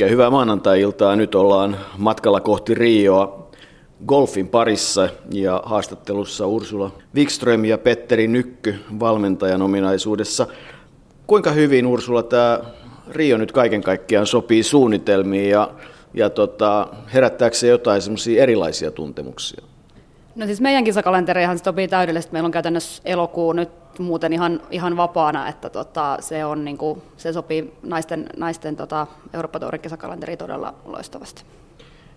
Oikein hyvää maanantai-iltaa. Nyt ollaan matkalla kohti Rioa golfin parissa ja haastattelussa Ursula Wikström ja Petteri Nykky valmentajan ominaisuudessa. Kuinka hyvin Ursula tämä Rio nyt kaiken kaikkiaan sopii suunnitelmiin ja, ja tota, herättääkö se jotain erilaisia tuntemuksia? No siis meidän kisakalenterihan sopii täydellisesti. Meillä on käytännössä elokuu nyt muuten ihan, ihan vapaana, että tota, se, on, niin kuin, se sopii naisten, naisten tota, eurooppa kisakalenteri todella loistavasti.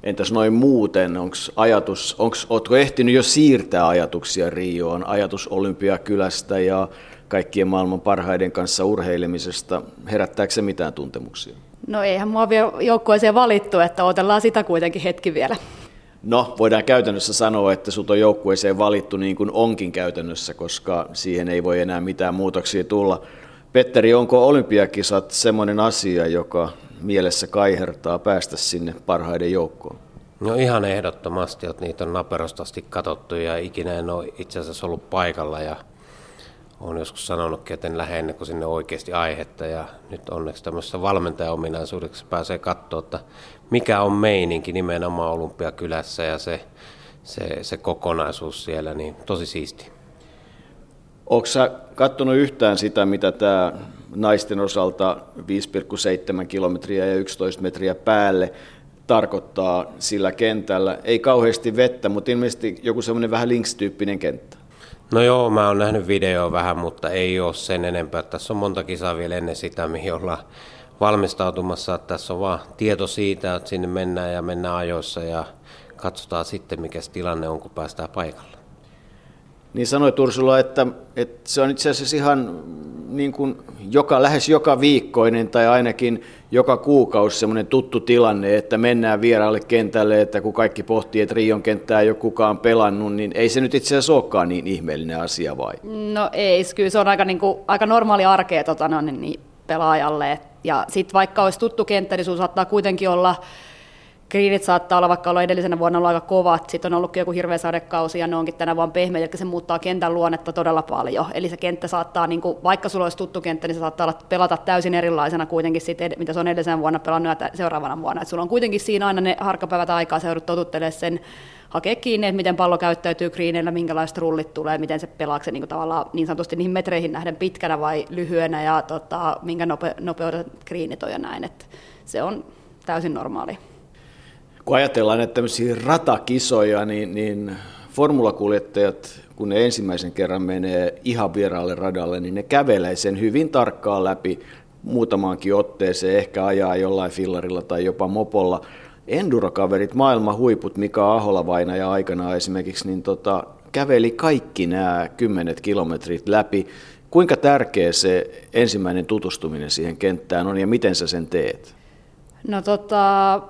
Entäs noin muuten, onko ajatus, onks, ootko ehtinyt jo siirtää ajatuksia Rioon, ajatus Olympiakylästä ja kaikkien maailman parhaiden kanssa urheilemisesta, herättääkö se mitään tuntemuksia? No eihän mua vielä joukkueeseen valittu, että otellaan sitä kuitenkin hetki vielä. No, voidaan käytännössä sanoa, että sut on joukkueeseen valittu niin kuin onkin käytännössä, koska siihen ei voi enää mitään muutoksia tulla. Petteri, onko olympiakisat semmoinen asia, joka mielessä kaihertaa päästä sinne parhaiden joukkoon? No ihan ehdottomasti, että niitä on naperostasti katsottu ja ikinä en ole itse asiassa ollut paikalla ja olen joskus sanonutkin, että en lähde ennen kuin sinne oikeasti aihetta ja nyt onneksi tämmöisessä valmentajaominaisuudessa pääsee katsoa, että mikä on meininki nimenomaan Olympiakylässä ja se, se, se kokonaisuus siellä, niin tosi siisti. Onko sä katsonut yhtään sitä, mitä tämä naisten osalta 5,7 kilometriä ja 11 metriä päälle tarkoittaa sillä kentällä? Ei kauheasti vettä, mutta ilmeisesti joku semmoinen vähän links-tyyppinen kenttä. No joo, mä oon nähnyt videoa vähän, mutta ei ole sen enempää. Tässä on monta kisaa vielä ennen sitä, mihin ollaan valmistautumassa. Tässä on vaan tieto siitä, että sinne mennään ja mennään ajoissa ja katsotaan sitten, mikä tilanne on, kun päästään paikalle. Niin sanoi Ursula, että, että se on itse asiassa ihan niin kuin joka, lähes joka viikkoinen tai ainakin joka kuukausi semmoinen tuttu tilanne, että mennään vieraalle kentälle, että kun kaikki pohtii, että Rion kenttää ei ole kukaan pelannut, niin ei se nyt itse asiassa olekaan niin ihmeellinen asia vai? No ei, kyllä se on aika, niin kuin, aika normaali arkea tota, no, niin, niin, pelaajalle. Ja sitten vaikka olisi tuttu kenttä, niin saattaa kuitenkin olla Greenit saattaa olla, vaikka olla edellisenä vuonna ollut aika kovat, sitten on ollut joku hirveä sadekausi ja ne onkin tänä vuonna pehmeitä, eli se muuttaa kentän luonnetta todella paljon. Eli se kenttä saattaa, niin kuin, vaikka sulla olisi tuttu kenttä, niin se saattaa olla, pelata täysin erilaisena kuitenkin siitä, mitä se on edellisen vuonna pelannut ja seuraavana vuonna. Et sulla on kuitenkin siinä aina ne harkkapäivät aikaa, sä joudut totuttelemaan sen, hakea kiinni, että miten pallo käyttäytyy greenillä, minkälaiset rullit tulee, miten se pelaa se niin, tavallaan niin sanotusti niihin metreihin nähden pitkänä vai lyhyenä ja tota, minkä nope, nopeudet greenit on ja näin. Et se on täysin normaali kun ajatellaan että tämmöisiä ratakisoja, niin, niin formulakuljettajat, kun ne ensimmäisen kerran menee ihan vieraalle radalle, niin ne kävelee sen hyvin tarkkaan läpi muutamaankin otteeseen, ehkä ajaa jollain fillarilla tai jopa mopolla. Endurokaverit, maailman huiput, Mika Ahola ja aikana esimerkiksi, niin tota, käveli kaikki nämä kymmenet kilometrit läpi. Kuinka tärkeä se ensimmäinen tutustuminen siihen kenttään on ja miten sä sen teet? No tota,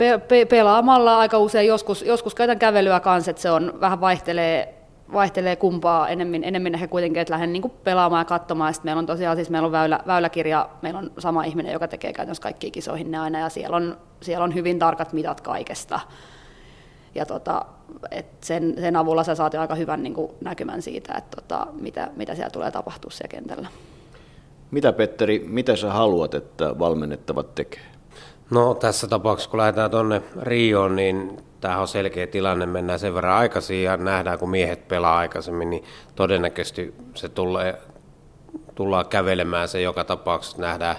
pe- pe- pelaamalla aika usein, joskus, joskus käytän kävelyä kanssa, että se on vähän vaihtelee, vaihtelee kumpaa enemmän, enemmän ehkä kuitenkin, että lähden niin pelaamaan ja katsomaan. Sitten meillä on tosiaan siis meillä on väylä, väyläkirja, meillä on sama ihminen, joka tekee käytännössä kaikkiin kisoihin ne aina, ja siellä on, siellä on hyvin tarkat mitat kaikesta. Ja tota, et sen, sen avulla sä saat jo aika hyvän niin näkymän siitä, että tota, mitä, mitä siellä tulee tapahtua siellä kentällä. Mitä Petteri, mitä sä haluat, että valmennettavat tekee? No tässä tapauksessa, kun lähdetään tuonne Rioon, niin tämä on selkeä tilanne, mennään sen verran aikaisin ja nähdään, kun miehet pelaa aikaisemmin, niin todennäköisesti se tulee, tullaan kävelemään se joka tapauksessa, nähdään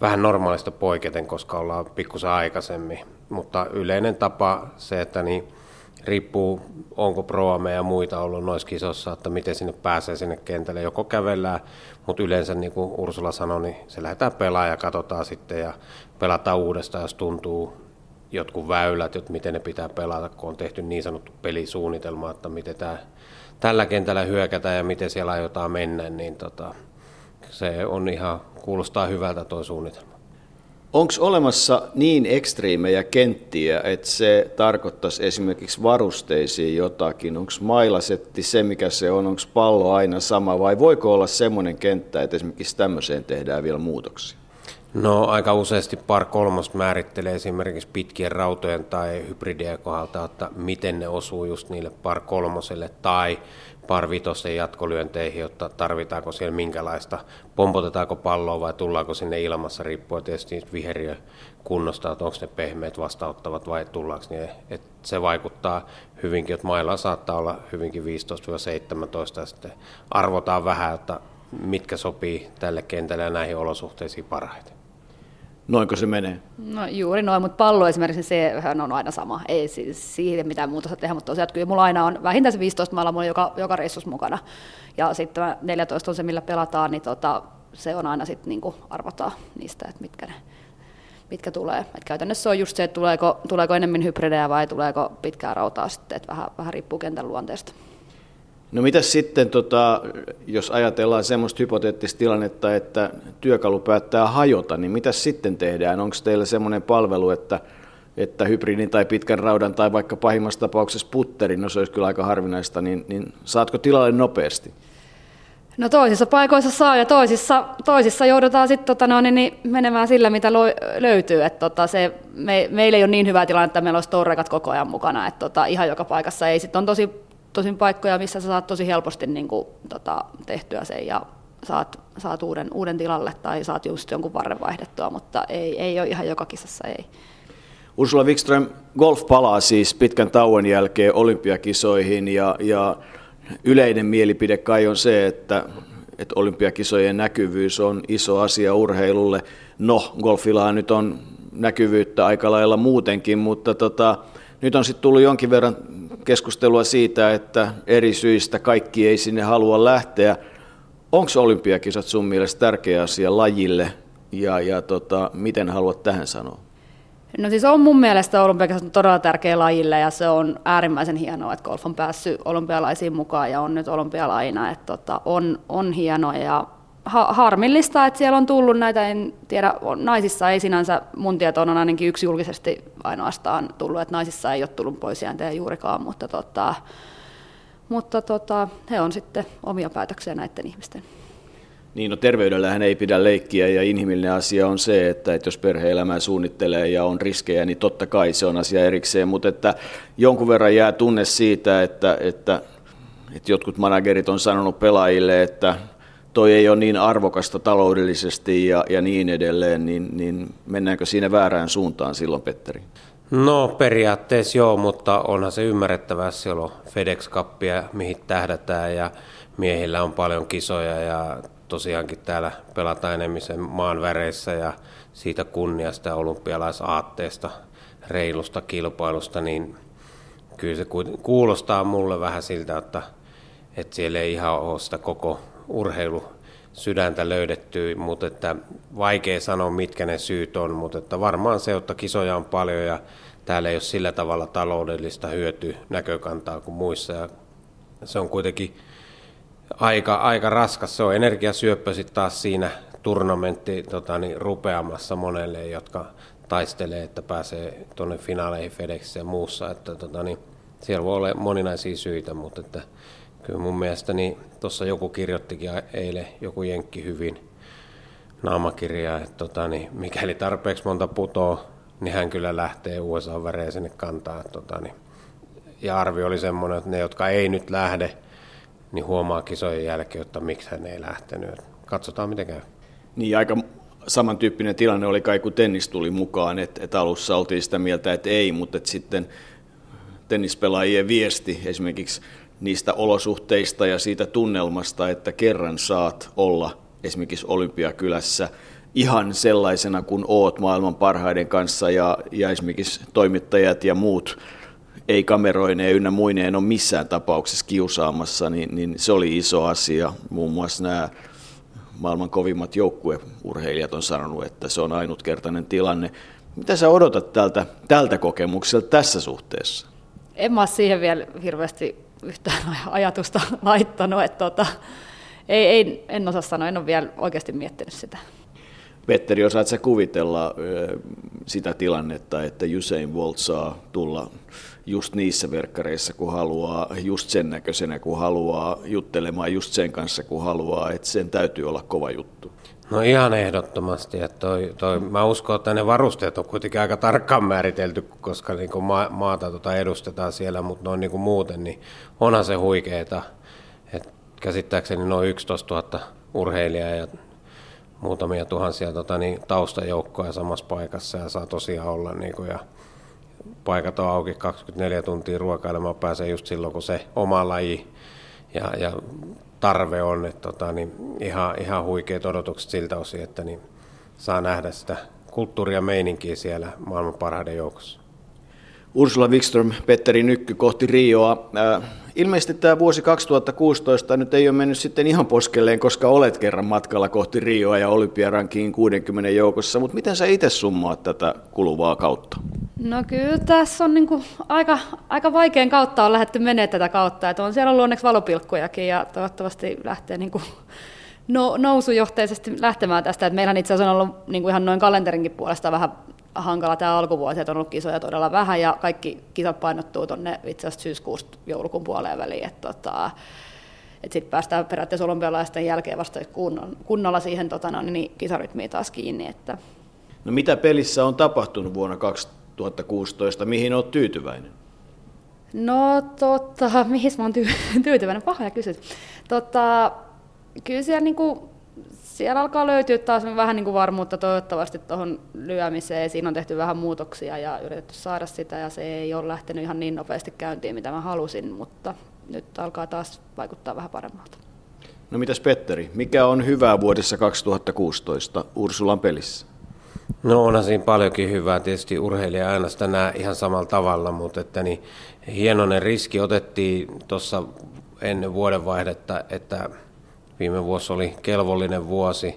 vähän normaalista poiketen, koska ollaan pikkusen aikaisemmin. Mutta yleinen tapa se, että niin riippuu, onko proame ja muita ollut noissa kisossa, että miten sinne pääsee sinne kentälle. Joko kävellään, mutta yleensä niin kuin Ursula sanoi, niin se lähdetään pelaamaan ja katsotaan sitten ja pelataan uudestaan, jos tuntuu jotkut väylät, että miten ne pitää pelata, kun on tehty niin sanottu pelisuunnitelma, että miten tämä, tällä kentällä hyökätään ja miten siellä aiotaan mennä, niin tota, se on ihan, kuulostaa hyvältä tuo suunnitelma. Onko olemassa niin ekstriimejä kenttiä, että se tarkoittaisi esimerkiksi varusteisiin jotakin? Onko mailasetti se, mikä se on? Onko pallo aina sama vai voiko olla semmoinen kenttä, että esimerkiksi tämmöiseen tehdään vielä muutoksia? No aika useasti par kolmos määrittelee esimerkiksi pitkien rautojen tai hybridien kohdalta, että miten ne osuu just niille par kolmoselle tai par vitosen jatkolyönteihin, jotta tarvitaanko siellä minkälaista, pompotetaanko palloa vai tullaanko sinne ilmassa, riippuen tietysti viheriö kunnosta, että onko ne pehmeät vastauttavat vai tullaanko ne. Et se vaikuttaa hyvinkin, että mailla saattaa olla hyvinkin 15-17 ja sitten arvotaan vähän, että mitkä sopii tälle kentälle ja näihin olosuhteisiin parhaiten. Noinko se menee? No juuri noin, mutta pallo esimerkiksi sehän on aina sama. Ei siis siihen mitään muuta saa tehdä, mutta tosiaan kyllä mulla aina on vähintään se 15 mailla mulla joka, joka reissus mukana. Ja sitten 14 on se, millä pelataan, niin tota, se on aina sitten niin arvotaan niistä, että mitkä ne mitkä tulee. Et käytännössä on just se, että tuleeko, tuleeko enemmän hybridejä vai tuleeko pitkää rautaa sitten, että vähän, vähän riippuu kentän luonteesta. No mitä sitten, tota, jos ajatellaan semmoista hypoteettista tilannetta, että työkalu päättää hajota, niin mitä sitten tehdään? Onko teillä semmoinen palvelu, että, että hybridin tai pitkän raudan tai vaikka pahimmassa tapauksessa putterin, no se olisi kyllä aika harvinaista, niin, niin saatko tilalle nopeasti? No toisissa paikoissa saa ja toisissa, toisissa joudutaan sitten tota, no, niin, menemään sillä, mitä lo, löytyy. Et, tota, se, me, meillä ei ole niin hyvä tilanne, että meillä olisi torrekat koko ajan mukana. Et, tota, ihan joka paikassa ei. Sitten on tosi tosin paikkoja, missä sä saat tosi helposti niin kuin, tota, tehtyä sen ja saat, saat uuden, uuden tilalle tai saat just jonkun varren vaihdettua, mutta ei, ei ole ihan joka kisassa, ei. Ursula Wikström, golf palaa siis pitkän tauon jälkeen olympiakisoihin ja, ja yleinen mielipide kai on se, että, että olympiakisojen näkyvyys on iso asia urheilulle. No, golfilla nyt on näkyvyyttä aika lailla muutenkin, mutta tota, nyt on sitten tullut jonkin verran keskustelua siitä, että eri syistä kaikki ei sinne halua lähteä. Onko olympiakisat sun mielestä tärkeä asia lajille ja, ja tota, miten haluat tähän sanoa? No siis on mun mielestä olympiakisat todella tärkeä lajille ja se on äärimmäisen hienoa, että golf on päässyt olympialaisiin mukaan ja on nyt olympialaina. Että tota, on, on hienoa ja ha- harmillista, että siellä on tullut näitä, en tiedä, naisissa ei sinänsä, mun tietoon on ainakin yksi julkisesti ainoastaan tullut, että naisissa ei ole tullut poisjääntejä juurikaan, mutta, tota, mutta tota, he on sitten omia päätöksiä näiden ihmisten. Niin, no terveydellähän ei pidä leikkiä ja inhimillinen asia on se, että, että jos perhe-elämää suunnittelee ja on riskejä, niin totta kai se on asia erikseen, mutta että jonkun verran jää tunne siitä, että, että, että jotkut managerit on sanonut pelaajille, että toi ei ole niin arvokasta taloudellisesti ja, ja niin edelleen, niin, niin mennäänkö siinä väärään suuntaan silloin, Petteri? No periaatteessa joo, mutta onhan se ymmärrettävää, siellä on FedEx-kappia, mihin tähdätään ja miehillä on paljon kisoja ja tosiaankin täällä pelataan enemmän maan väreissä ja siitä kunniasta ja olympialaisaatteesta, reilusta kilpailusta, niin kyllä se kuulostaa mulle vähän siltä, että, että siellä ei ihan ole sitä koko urheilu sydäntä löydetty, mutta että vaikea sanoa, mitkä ne syyt on, mutta että varmaan se, että kisoja on paljon ja täällä ei ole sillä tavalla taloudellista hyöty näkökantaa kuin muissa. Ja se on kuitenkin aika, aika raskas. Se on energiasyöppö sitten taas siinä turnamentti tota, niin, rupeamassa monelle, jotka taistelee, että pääsee tuonne finaaleihin FedExissä ja muussa. Että, tota, niin, siellä voi olla moninaisia syitä, mutta että Kyllä mun mielestäni tuossa joku kirjoittikin eilen, joku jenkki hyvin naamakirjaa, että tota, niin mikäli tarpeeksi monta putoo, niin hän kyllä lähtee USA-väreen sinne kantaa. Tota, niin. Ja arvio oli semmoinen, että ne, jotka ei nyt lähde, niin huomaa kisojen jälkeen, että miksi hän ei lähtenyt. Katsotaan, miten käy. Niin, aika samantyyppinen tilanne oli kai, kun tennis tuli mukaan, että, että alussa oltiin sitä mieltä, että ei, mutta että sitten tennispelaajien viesti esimerkiksi niistä olosuhteista ja siitä tunnelmasta, että kerran saat olla esimerkiksi Olympiakylässä ihan sellaisena kuin oot maailman parhaiden kanssa ja, ja esimerkiksi toimittajat ja muut ei kameroineen ynnä muineen ole missään tapauksessa kiusaamassa, niin, niin se oli iso asia. Muun muassa nämä maailman kovimmat joukkueurheilijat on sanonut, että se on ainutkertainen tilanne. Mitä sä odotat tältä, tältä kokemukselta tässä suhteessa? En mä siihen vielä hirveästi yhtään ajatusta laittanut. Että tota, ei, ei, en osaa sanoa, en ole vielä oikeasti miettinyt sitä. Petteri, osaat sä kuvitella sitä tilannetta, että Usain Bolt saa tulla just niissä verkkareissa, kun haluaa, just sen näköisenä, kun haluaa, juttelemaan just sen kanssa, kun haluaa, että sen täytyy olla kova juttu. No ihan ehdottomasti. Että toi, toi, mä uskon, että ne varusteet on kuitenkin aika tarkkaan määritelty, koska niin kuin ma- maata tota edustetaan siellä, mutta noin niin kuin muuten, niin onhan se huikeeta. Et käsittääkseni noin 11 000 urheilijaa ja muutamia tuhansia tota, niin, taustajoukkoja samassa paikassa ja saa tosiaan olla niin kuin, ja paikat on auki 24 tuntia ruokailemaan pääsee just silloin, kun se oma laji ja, ja tarve on. Että, tota, niin ihan, ihan huikeat odotukset siltä osin, että niin saa nähdä sitä kulttuuria meininkiä siellä maailman parhaiden joukossa. Ursula Wikström, Petteri Nykky kohti Rioa. Äh, ilmeisesti tämä vuosi 2016 nyt ei ole mennyt sitten ihan poskelleen, koska olet kerran matkalla kohti Rioa ja olympiarankiin 60 joukossa, mutta miten sä itse summaat tätä kuluvaa kautta? No kyllä tässä on niin aika, aika vaikean kautta on lähdetty menemään tätä kautta, että on siellä ollut onneksi valopilkkujakin ja toivottavasti lähtee niin kuin no, nousujohteisesti lähtemään tästä. Että meillä itse asiassa on ollut niin kuin ihan noin kalenterinkin puolesta vähän hankala tämä alkuvuosi, että on ollut kisoja todella vähän ja kaikki kisat painottuu tuonne itse asiassa syyskuusta joulukuun puoleen väliin. Että tota, että sitten päästään periaatteessa olympialaisten jälkeen vasta kunnon, kunnolla siihen tota, no, niin kisarytmiin taas kiinni. Että. No mitä pelissä on tapahtunut vuonna 2016, mihin olet tyytyväinen? No tota, mihin mä oon ty- tyytyväinen? Pahoja kysyt. Tota, kyllä siellä niinku siellä alkaa löytyä taas vähän niin kuin varmuutta toivottavasti tuohon lyömiseen. Siinä on tehty vähän muutoksia ja yritetty saada sitä ja se ei ole lähtenyt ihan niin nopeasti käyntiin, mitä mä halusin, mutta nyt alkaa taas vaikuttaa vähän paremmalta. No mitäs Petteri, mikä on hyvää vuodessa 2016 Ursulan pelissä? No onhan siinä paljonkin hyvää. Tietysti urheilija aina sitä näe ihan samalla tavalla, mutta että niin, hienoinen riski otettiin tuossa ennen vuodenvaihdetta, että Viime vuosi oli kelvollinen vuosi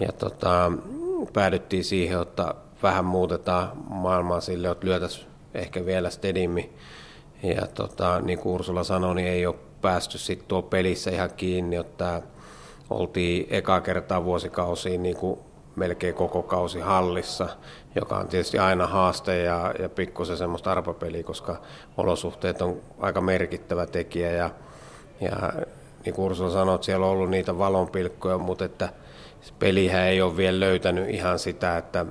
ja tota, päädyttiin siihen, että vähän muutetaan maailmaa sille, että lyötäisiin ehkä vielä stedimmi. Ja tota, niin kuin Ursula sanoi, niin ei ole päästy sitten tuo pelissä ihan kiinni, että oltiin eka kertaa vuosikausiin niin kuin melkein koko kausi hallissa, joka on tietysti aina haaste ja, ja pikkusen semmoista arpapeliä, koska olosuhteet on aika merkittävä tekijä ja, ja niin kuin Ursula sanoi, että siellä on ollut niitä valonpilkkoja, mutta että pelihän ei ole vielä löytänyt ihan sitä, että,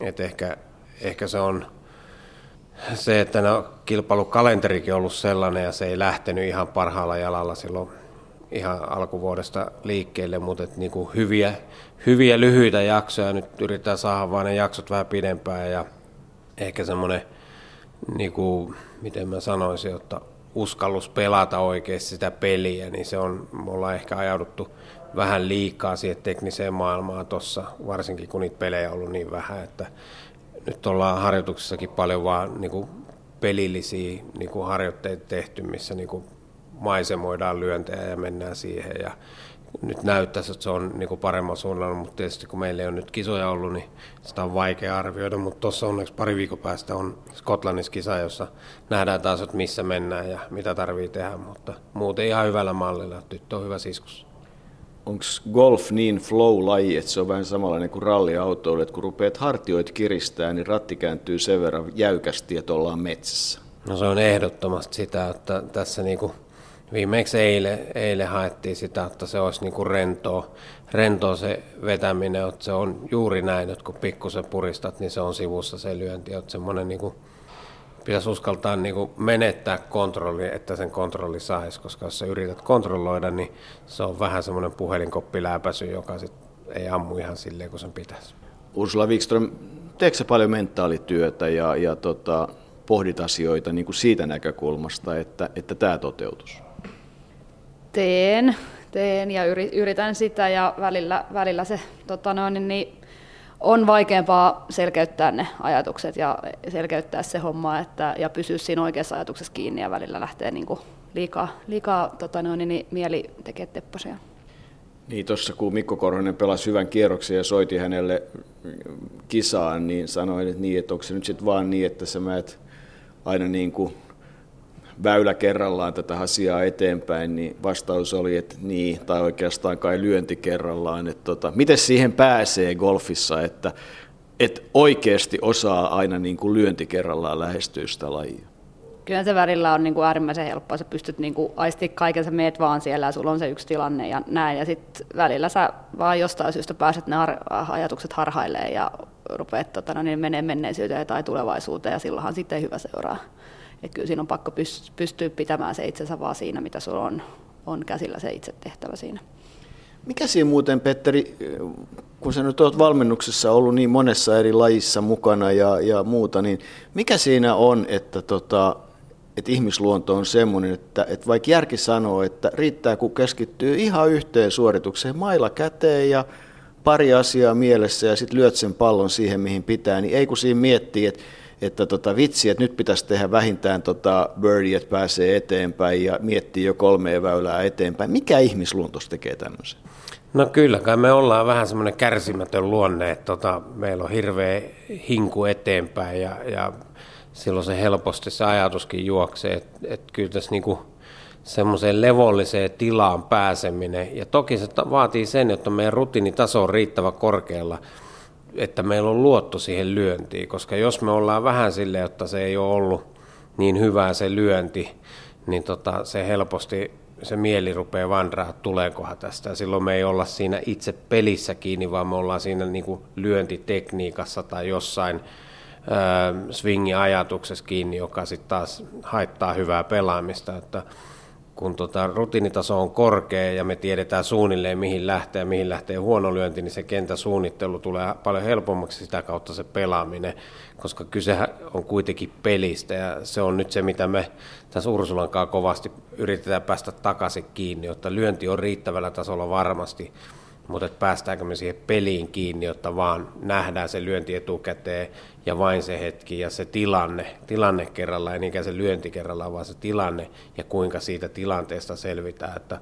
että ehkä, ehkä se on se, että no, kilpailukalenterikin on ollut sellainen ja se ei lähtenyt ihan parhaalla jalalla silloin ihan alkuvuodesta liikkeelle, mutta että niin kuin hyviä, hyviä lyhyitä jaksoja, nyt yritetään saada vain ne jaksot vähän pidempään ja ehkä semmoinen, niin kuin, miten mä sanoisin, että uskallus pelata oikeasti sitä peliä, niin se on, me ollaan ehkä ajauduttu vähän liikaa siihen tekniseen maailmaan tuossa, varsinkin kun niitä pelejä on ollut niin vähän, että nyt ollaan harjoituksessakin paljon vaan niin kuin pelillisiä niin kuin harjoitteita tehty, missä niin kuin maisemoidaan lyöntejä ja mennään siihen ja nyt näyttäisi, että se on niin kuin paremman suunnalla, mutta tietysti kun meillä ei ole nyt kisoja ollut, niin sitä on vaikea arvioida, mutta tuossa onneksi pari viikon päästä on Skotlannissa kisa, jossa nähdään taas, että missä mennään ja mitä tarvii tehdä, mutta muuten ihan hyvällä mallilla, tyttö on hyvä siskus. Onko golf niin flow-laji, että se on vähän samanlainen kuin ralliautoilu, että kun rupeat hartioit kiristää, niin ratti kääntyy sen verran jäykästi, että ollaan metsässä? No se on ehdottomasti sitä, että tässä niinku viimeksi eilen, eilen haettiin sitä, että se olisi niinku rentoa, rentoa se vetäminen, että se on juuri näin, että kun pikkusen puristat, niin se on sivussa se lyönti, että semmoinen niinku, pitäisi uskaltaa niinku menettää kontrolli, että sen kontrolli saisi, koska jos sä yrität kontrolloida, niin se on vähän semmoinen puhelinkoppiläpäsy, joka sit ei ammu ihan silleen kuin sen pitäisi. Ursula Wikström, teekö paljon mentaalityötä ja, ja tota, pohdit asioita niin kuin siitä näkökulmasta, että, että tämä toteutus? Teen, teen ja yritän sitä ja välillä, välillä se tota noin, niin, niin on vaikeampaa selkeyttää ne ajatukset ja selkeyttää se homma että, ja pysyä siinä oikeassa ajatuksessa kiinni ja välillä lähtee niin kuin liikaa, liikaa tota noin, niin mieli tekee tepposia. Niin tuossa kun Mikko Korhonen pelasi hyvän kierroksen ja soiti hänelle kisaan, niin sanoin, että, niin, että onko se nyt sitten vaan niin, että sä menet aina niin kuin väylä kerrallaan tätä asiaa eteenpäin, niin vastaus oli, että niin, tai oikeastaan kai lyönti kerrallaan. Että tota, miten siihen pääsee golfissa, että, että oikeasti osaa aina niin kuin lyönti kerrallaan lähestyä sitä lajia? Kyllä se välillä on niin kuin äärimmäisen helppoa, sä pystyt niin kuin aisti kaiken, sä meet vaan siellä ja sulla on se yksi tilanne ja näin. Ja sitten välillä sä vaan jostain syystä pääset ne har- ajatukset harhailee ja rupeat tota, no niin menee menneisyyteen tai tulevaisuuteen ja silloinhan sitten hyvä seuraa. Et kyllä siinä on pakko pystyä pitämään se itsensä vaan siinä, mitä sulla on, on käsillä se itse tehtävä siinä. Mikä siinä muuten, Petteri, kun sä nyt olet valmennuksessa ollut niin monessa eri lajissa mukana ja, ja muuta, niin mikä siinä on, että, tota, että ihmisluonto on semmoinen, että, että vaikka järki sanoo, että riittää kun keskittyy ihan yhteen suoritukseen, mailla käteen ja pari asiaa mielessä ja sitten lyöt sen pallon siihen, mihin pitää, niin ei kun siinä miettii, että että tota, vitsi, että nyt pitäisi tehdä vähintään tota birdie, että pääsee eteenpäin ja miettii jo kolmea väylää eteenpäin. Mikä ihmisluontos tekee tämmöisen? No kyllä, kai me ollaan vähän semmoinen kärsimätön luonne, että tota, meillä on hirveä hinku eteenpäin ja, ja silloin se helposti se ajatuskin juoksee, että, että kyllä tässä niinku semmoiseen levolliseen tilaan pääseminen. Ja toki se vaatii sen, että meidän rutiinitaso on riittävä korkealla, että meillä on luotto siihen lyöntiin, koska jos me ollaan vähän sille, että se ei ole ollut niin hyvää se lyönti, niin tota, se helposti se mieli rupeaa vandraa, tuleekohan tästä. Ja silloin me ei olla siinä itse pelissä kiinni, vaan me ollaan siinä niin kuin lyöntitekniikassa tai jossain äh, swingi-ajatuksessa kiinni, joka sitten taas haittaa hyvää pelaamista. Että kun tota rutiinitaso on korkea ja me tiedetään suunnilleen mihin lähtee ja mihin lähtee huono lyönti, niin se kentäsuunnittelu tulee paljon helpommaksi sitä kautta se pelaaminen, koska kyse on kuitenkin pelistä ja se on nyt se, mitä me tässä Ursulankaan kovasti yritetään päästä takaisin kiinni, jotta lyönti on riittävällä tasolla varmasti, mutta että päästäänkö me siihen peliin kiinni, jotta vaan nähdään se lyönti etukäteen ja vain se hetki ja se tilanne, tilanne kerrallaan, ei niinkään se lyönti kerrallaan, vaan se tilanne ja kuinka siitä tilanteesta selvitään, että,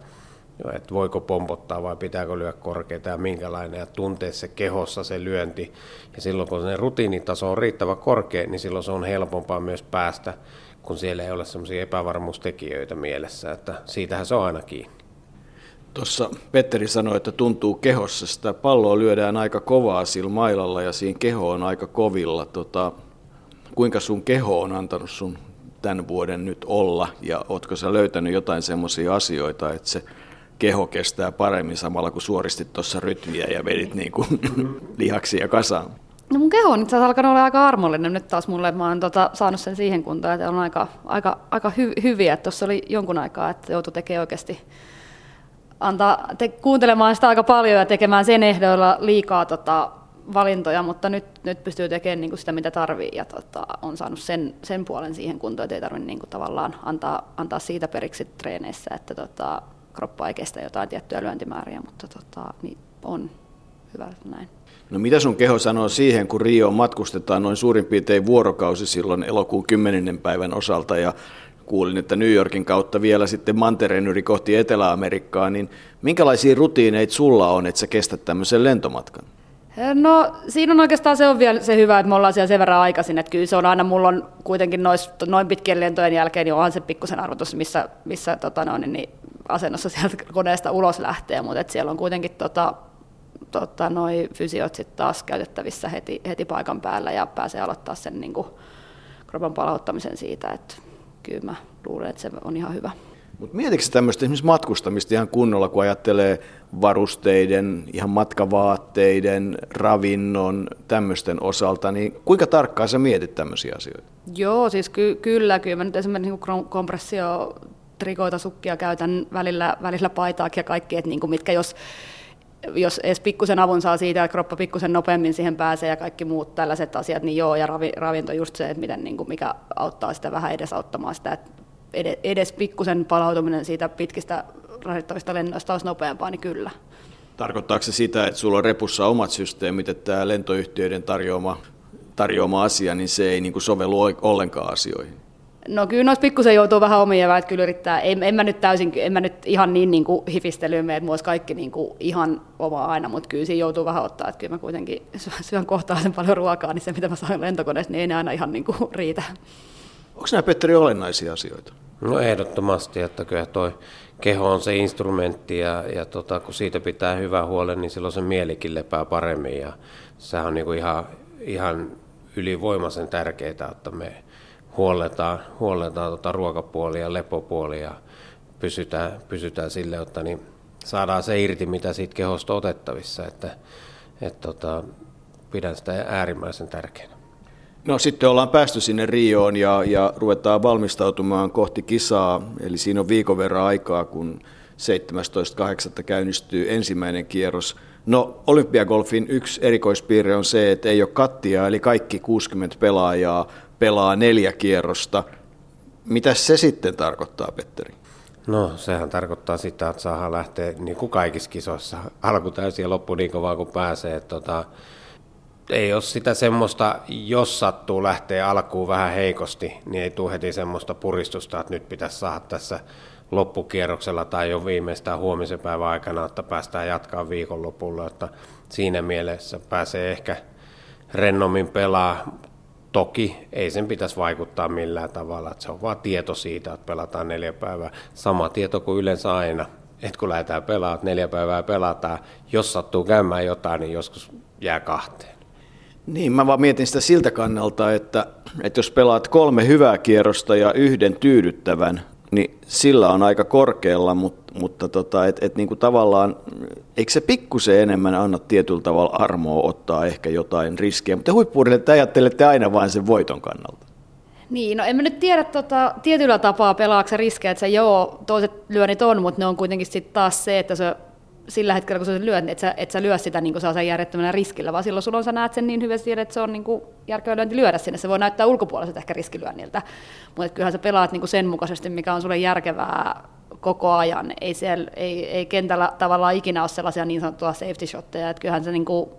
että voiko pompottaa vai pitääkö lyödä korkeita ja minkälainen ja tuntee se kehossa se lyönti. Ja silloin kun se rutiinitaso on riittävän korkea, niin silloin se on helpompaa myös päästä, kun siellä ei ole sellaisia epävarmuustekijöitä mielessä, että siitähän se on aina kiinni. Tuossa Petteri sanoi, että tuntuu kehossa. Sitä palloa lyödään aika kovaa sillä mailalla ja siinä keho on aika kovilla. Tota, kuinka sun keho on antanut sun tämän vuoden nyt olla ja ootko sä löytänyt jotain semmoisia asioita, että se keho kestää paremmin samalla kun suoristit tuossa rytmiä ja vedit niin kuin lihaksia kasaan? No mun keho on itse asiassa alkanut olla aika armollinen nyt taas mulle, että mä oon tota, saanut sen siihen kuntoon, että on aika, aika, aika hy, hyviä. Tuossa oli jonkun aikaa, että joutui tekemään oikeasti antaa te, kuuntelemaan sitä aika paljon ja tekemään sen ehdoilla liikaa tota, valintoja, mutta nyt, nyt pystyy tekemään niin kuin sitä, mitä tarvii ja tota, on saanut sen, sen puolen siihen kuntoon, että ei tarvitse niin kuin, tavallaan antaa, antaa siitä periksi treeneissä, että tota, kroppa ei kestä jotain tiettyjä lyöntimääriä, mutta tota, niin on hyvä näin. No mitä sun keho sanoo siihen, kun Rio matkustetaan noin suurin piirtein vuorokausi silloin elokuun 10. päivän osalta ja kuulin, että New Yorkin kautta vielä sitten mantereen yli kohti Etelä-Amerikkaa, niin minkälaisia rutiineita sulla on, että sä kestät tämmöisen lentomatkan? No siinä on oikeastaan se on vielä se hyvä, että me ollaan siellä sen verran aikaisin, että kyllä se on aina, mulla on kuitenkin nois, noin pitkien lentojen jälkeen, niin onhan se pikkusen arvotus, missä, missä tota no, niin, niin, asennossa sieltä koneesta ulos lähtee, mutta että siellä on kuitenkin tota, tota, noi fysiot sitten taas käytettävissä heti, heti paikan päällä ja pääsee aloittaa sen niin kuin, kropan palauttamisen siitä, että kyllä mä luulen, että se on ihan hyvä. Mutta mietitkö tämmöistä esimerkiksi matkustamista ihan kunnolla, kun ajattelee varusteiden, ihan matkavaatteiden, ravinnon, tämmöisten osalta, niin kuinka tarkkaan sä mietit tämmöisiä asioita? Joo, siis ky- kyllä, kyllä mä nyt esimerkiksi niin kompressio trikoita, sukkia käytän välillä, välillä paitaakin ja kaikki, että niin kuin mitkä jos jos edes pikkusen avun saa siitä, että kroppa pikkusen nopeammin siihen pääsee ja kaikki muut tällaiset asiat, niin joo, ja ravi, ravinto just se, että miten, niin kuin, mikä auttaa sitä vähän edesauttamaan sitä, että edes pikkusen palautuminen siitä pitkistä rasittavista lennoista olisi nopeampaa, niin kyllä. Tarkoittaako se sitä, että sulla on repussa omat systeemit, että tämä lentoyhtiöiden tarjoama, tarjoama asia, niin se ei niin kuin sovellu ollenkaan asioihin? No kyllä noissa pikkusen joutuu vähän omia eväät kyllä yrittää. En, en, mä nyt täysin, en mä nyt ihan niin, niin kuin hifistelyyn mene, että olisi kaikki niin kuin ihan oma aina, mutta kyllä siinä joutuu vähän ottaa, että kyllä mä kuitenkin syön kohtalaisen paljon ruokaa, niin se mitä mä saan lentokoneessa, niin ei ne aina ihan niin kuin riitä. Onko nämä Petteri olennaisia asioita? No ehdottomasti, että kyllä toi keho on se instrumentti ja, ja tota, kun siitä pitää hyvää huolen, niin silloin se mielikin lepää paremmin ja sehän on niin kuin ihan, ihan ylivoimaisen tärkeää, että me huolletaan, huolletaan tota ruokapuolia ja lepopuolia ja pysytään, pysytään sille, että niin saadaan se irti, mitä siitä kehosta otettavissa. Että, et tota, pidän sitä äärimmäisen tärkeänä. No sitten ollaan päästy sinne Rioon ja, ja ruvetaan valmistautumaan kohti kisaa, eli siinä on viikon verran aikaa, kun 17.8. käynnistyy ensimmäinen kierros. No Olympiagolfin yksi erikoispiirre on se, että ei ole kattia, eli kaikki 60 pelaajaa pelaa neljä kierrosta. Mitä se sitten tarkoittaa, Petteri? No sehän tarkoittaa sitä, että saadaan lähteä niin kuin kaikissa kisoissa alku täysin ja loppu niin kovaa kuin pääsee. Tota, ei ole sitä semmoista, jos sattuu lähteä alkuun vähän heikosti, niin ei tule heti semmoista puristusta, että nyt pitäisi saada tässä loppukierroksella tai jo viimeistään huomisen päivän aikana, että päästään jatkaa viikonlopulla. Että siinä mielessä pääsee ehkä rennommin pelaa. Toki ei sen pitäisi vaikuttaa millään tavalla, että se on vaan tieto siitä, että pelataan neljä päivää. Sama tieto kuin yleensä aina, että kun lähdetään pelaamaan, neljä päivää pelataan, jos sattuu käymään jotain, niin joskus jää kahteen. Niin, mä vaan mietin sitä siltä kannalta, että, että jos pelaat kolme hyvää kierrosta ja yhden tyydyttävän, niin sillä on aika korkealla, mutta, mutta tota, et, et niinku tavallaan, eikö se pikkusen enemmän anna tietyllä tavalla armoa ottaa ehkä jotain riskejä, mutta huippuurille te ajattelette aina vain sen voiton kannalta. Niin, no en mä nyt tiedä tota, tietyllä tapaa pelaakse riskejä, että se joo, toiset lyönnit on, mutta ne on kuitenkin sitten taas se, että se sillä hetkellä, kun sä lyöt, niin et sä, et sä lyö sitä niin saa järjettömänä riskillä, vaan silloin sulla on, sä näet sen niin hyvin, että se on niin järkevä lyönti lyödä sinne. Se voi näyttää ulkopuoliselta ehkä riskilyönniltä, mutta kyllähän sä pelaat niin sen mukaisesti, mikä on sulle järkevää koko ajan. Ei, siellä, ei, ei kentällä tavallaan ikinä ole sellaisia niin sanottuja safety shotteja, että kyllähän sä, niin kuin,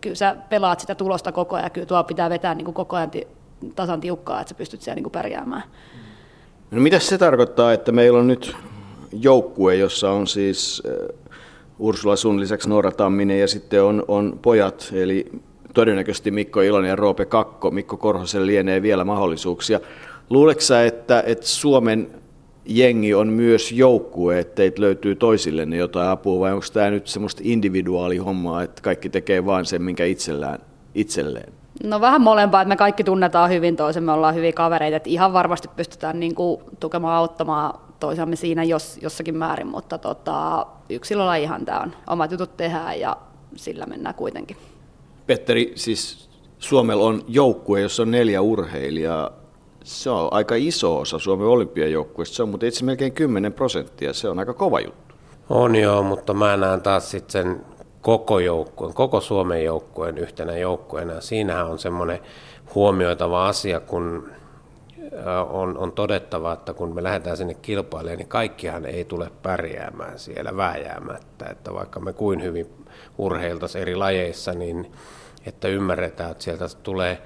kyllä sä pelaat sitä tulosta koko ajan, kyllä tuo pitää vetää niin koko ajan tasan tiukkaa, että sä pystyt siellä niin pärjäämään. No mitä se tarkoittaa, että meillä on nyt joukkue, jossa on siis Ursula sun lisäksi Noora Tamminen ja sitten on, on pojat, eli todennäköisesti Mikko Ilonen ja Roope Kakko. Mikko Korhosen lienee vielä mahdollisuuksia. Luuletko sä, että, että Suomen jengi on myös joukkue, että teitä löytyy toisillenne jotain apua, vai onko tämä nyt semmoista individuaalihommaa, että kaikki tekee vain sen, minkä itsellään, itselleen? No vähän molempaa, että me kaikki tunnetaan hyvin toisemme, ollaan hyviä kavereita, että ihan varmasti pystytään niin kuin tukemaan, auttamaan toisiamme siinä jos, jossakin määrin, mutta tota, yksilöllä ihan tämä on, omat jutut tehdään ja sillä mennään kuitenkin. Petteri, siis Suomella on joukkue, jossa on neljä urheilijaa. Se on aika iso osa Suomen olympiajoukkueesta. Se on mutta itse melkein 10 prosenttia. Se on aika kova juttu. On joo, mutta mä näen taas sitten sen koko joukkueen, koko Suomen joukkueen yhtenä joukkueena. Siinähän on semmoinen huomioitava asia, kun on, on todettava, että kun me lähdetään sinne kilpailemaan, niin kaikkihan ei tule pärjäämään siellä vääjäämättä. Että vaikka me kuin hyvin urheiltaisiin eri lajeissa, niin että ymmärretään, että sieltä tulee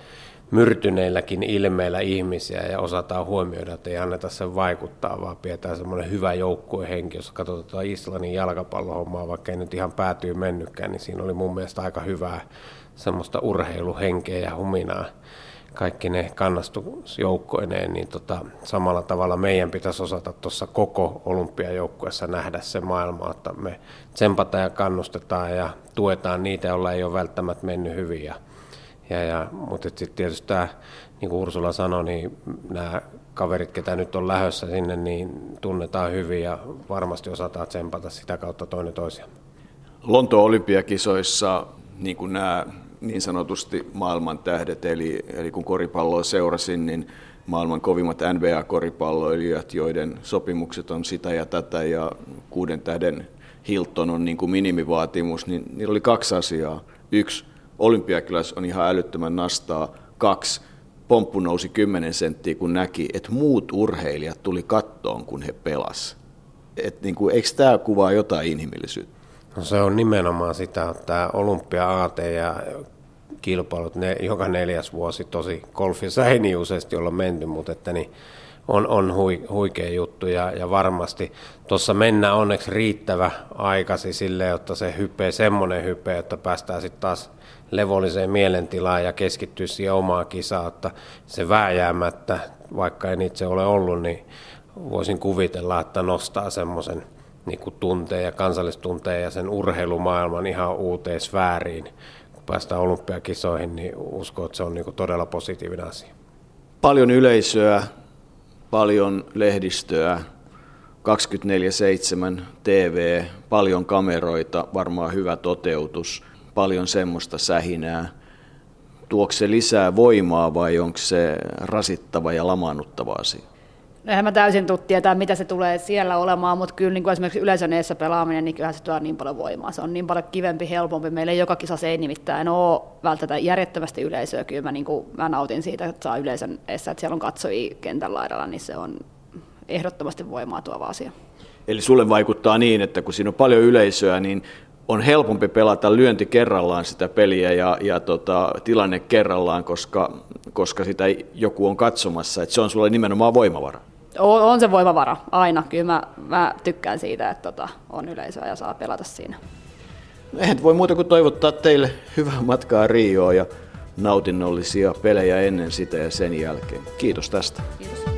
myrtyneilläkin ilmeillä ihmisiä ja osataan huomioida, että ei anneta sen vaikuttaa, vaan pidetään semmoinen hyvä joukkuehenki, jos katsotaan Islannin jalkapallohommaa, vaikka ei nyt ihan päätyy mennytkään, niin siinä oli mun mielestä aika hyvää semmoista urheiluhenkeä ja huminaa kaikki ne kannastusjoukkoineen, niin tota, samalla tavalla meidän pitäisi osata tuossa koko olympiajoukkueessa nähdä se maailma, että me tsempataan ja kannustetaan ja tuetaan niitä, joilla ei ole välttämättä mennyt hyvin. Ja, ja, ja, mutta sitten tietysti tämä, niin kuin Ursula sanoi, niin nämä kaverit, ketä nyt on lähössä sinne, niin tunnetaan hyvin ja varmasti osataan tsempata sitä kautta toinen toisiaan. Lontoon olympiakisoissa, niin kuin nämä niin sanotusti maailman tähdet, eli, eli kun koripalloa seurasin, niin maailman kovimmat NBA-koripalloilijat, joiden sopimukset on sitä ja tätä, ja kuuden tähden Hilton on niin kuin minimivaatimus, niin niillä oli kaksi asiaa. Yksi, olympiakilas on ihan älyttömän nastaa. Kaksi, pomppu nousi 10 senttiä, kun näki, että muut urheilijat tuli kattoon, kun he pelas. Et niin kuin, eikö tämä kuvaa jotain inhimillisyyttä? No se on nimenomaan sitä, että tämä olympia-aate ja kilpailut ne, joka neljäs vuosi, tosi golfissa ei niin useasti olla menty, mutta että niin on, on hui, huikea juttu ja, ja varmasti tuossa mennään onneksi riittävä aikasi sille, jotta se hyppee semmoinen hype, että päästään sitten taas levolliseen mielentilaan ja keskittyy siihen omaan kisaan, että se vääjäämättä, vaikka en itse ole ollut, niin voisin kuvitella, että nostaa semmoisen niin tunteen ja kansallistunteen ja sen urheilumaailman ihan uuteen sfääriin, päästään olympiakisoihin, niin uskon, että se on niin kuin todella positiivinen asia. Paljon yleisöä, paljon lehdistöä, 24-7 TV, paljon kameroita, varmaan hyvä toteutus, paljon semmoista sähinää. Tuoko se lisää voimaa vai onko se rasittava ja lamaannuttava asia? No eihän mä täysin tuu tietää, mitä se tulee siellä olemaan, mutta kyllä niin kuin esimerkiksi yleisön eessä pelaaminen, niin kyllähän se tuo niin paljon voimaa. Se on niin paljon kivempi, helpompi. Meillä ei joka kisassa ei nimittäin ole välttämättä järjettömästi yleisöä. Kyllä mä, niin kuin, mä nautin siitä, että saa yleisön eessä, että siellä on katsojia kentän laidalla, niin se on ehdottomasti voimaa tuova asia. Eli sulle vaikuttaa niin, että kun siinä on paljon yleisöä, niin on helpompi pelata lyönti kerrallaan sitä peliä ja, ja tota, tilanne kerrallaan, koska, koska sitä joku on katsomassa. Et se on sulle nimenomaan voimavara. On, on se voimavara, aina. Kyllä mä, mä tykkään siitä, että tota, on yleisöä ja saa pelata siinä. Eihän voi muuta kuin toivottaa teille hyvää matkaa Rioon ja nautinnollisia pelejä ennen sitä ja sen jälkeen. Kiitos tästä. Kiitos.